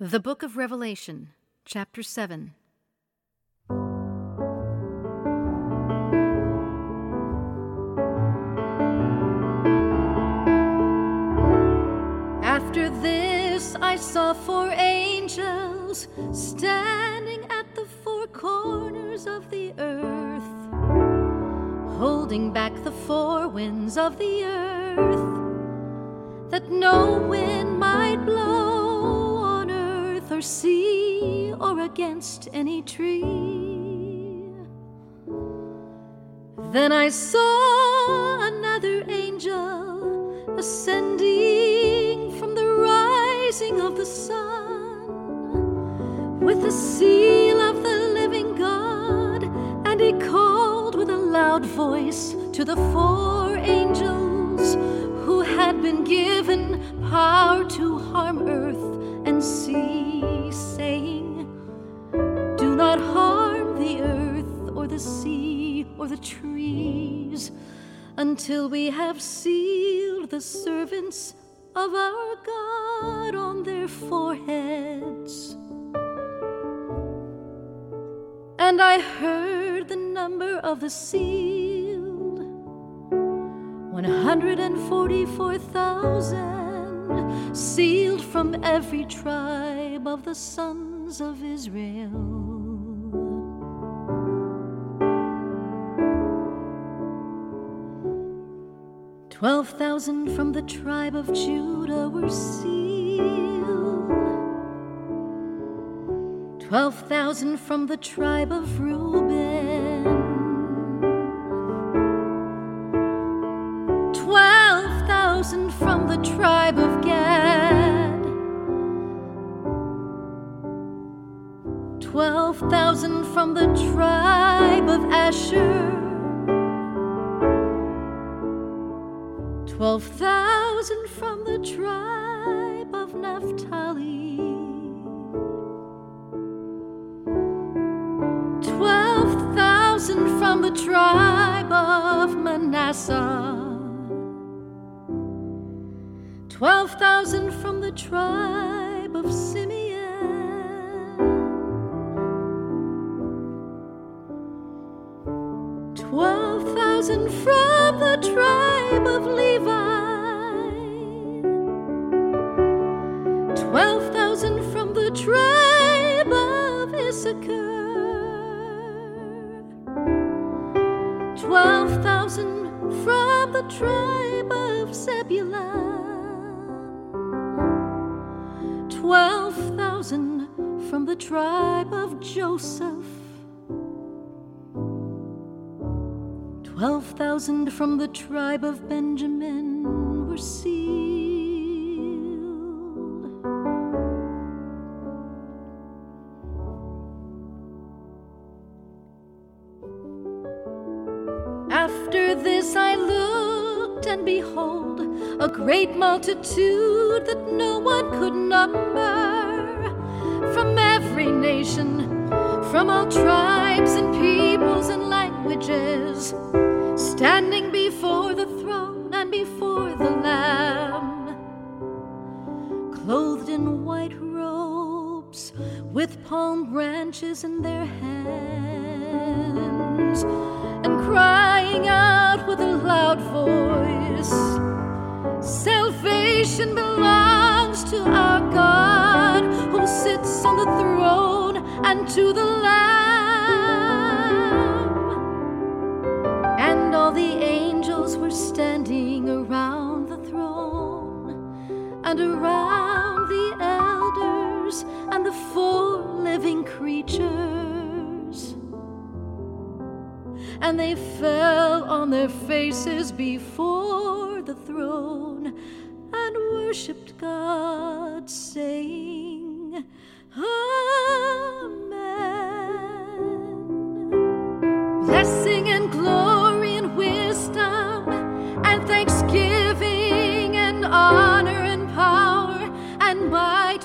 The Book of Revelation, Chapter 7. After this, I saw four angels standing at the four corners of the earth, holding back the four winds of the earth, that no wind might blow or sea or against any tree. Then I saw another angel ascending from the rising of the sun with the seal of the living God, and he called with a loud voice to the four angels who had been given power to harm earth and sea, not harm the earth or the sea or the trees until we have sealed the servants of our God on their foreheads. And I heard the number of the sealed 144,000 sealed from every tribe of the sons of Israel. Twelve thousand from the tribe of Judah were sealed. Twelve thousand from the tribe of Reuben. Twelve thousand from the tribe of Gad. Twelve thousand from the tribe of Asher. Twelve thousand from the tribe of Naphtali. Twelve thousand from the tribe of Manasseh. Twelve thousand from the tribe Thousand from the tribe of Levi. Twelve thousand from the tribe of Issachar. Twelve thousand from the tribe of Zebulun. Twelve thousand from the tribe of Joseph. Twelve thousand from the tribe of Benjamin were sealed. After this I looked, and behold, a great multitude that no one could number, from every nation, from all tribes and peoples and languages, standing before the throne and before the Lamb, clothed in white robes, with palm branches in their hands, and crying out with a loud voice. Salvation belongs to our God who sits on the throne and to the Lamb. Standing around the throne and around the elders and the four living creatures. And they fell on their faces before the throne and worshiped God, saying,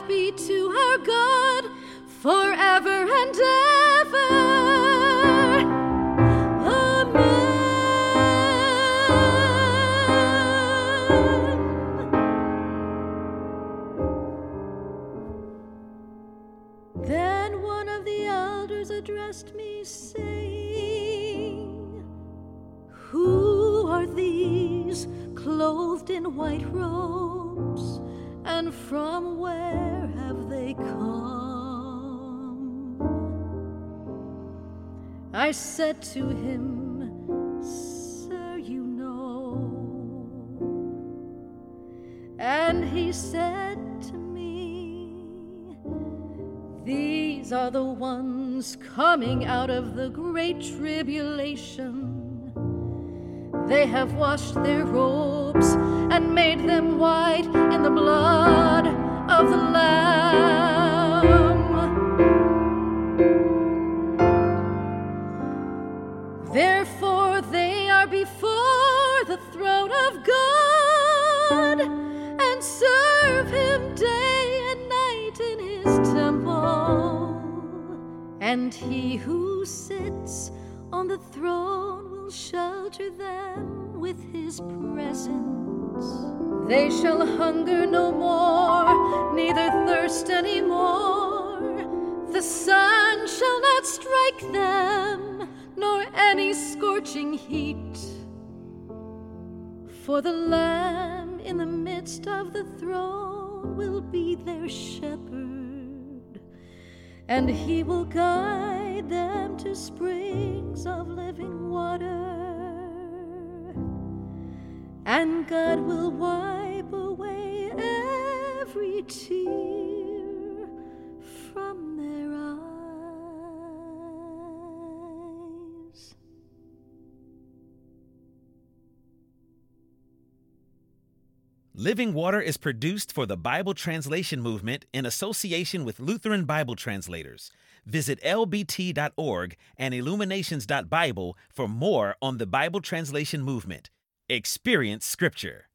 be to our God forever and ever. Amen. others addressed me, saying, Who are these clothed in white robes, and from where have they come? I said to him, Sir, you know. And he said to me, These are the ones coming out of the great tribulation. They have washed their robes and made them white in the blood of the Lamb. Therefore, they are before the throne of God and serve Him day and night in His temple. And He who sits on the throne will shelter them with His presence. They shall hunger no more, neither thirst any more. The sun shall not strike them, nor any scorching heat. For the Lamb in the midst of the throne will be their shepherd, and he will guide them to springs of living water. And God will wipe away every tear from their eyes. Living Water is produced for the Bible Translation Movement in association with Lutheran Bible Translators. Visit lbt.org and illuminations.bible for more on the Bible Translation Movement. Experience Scripture.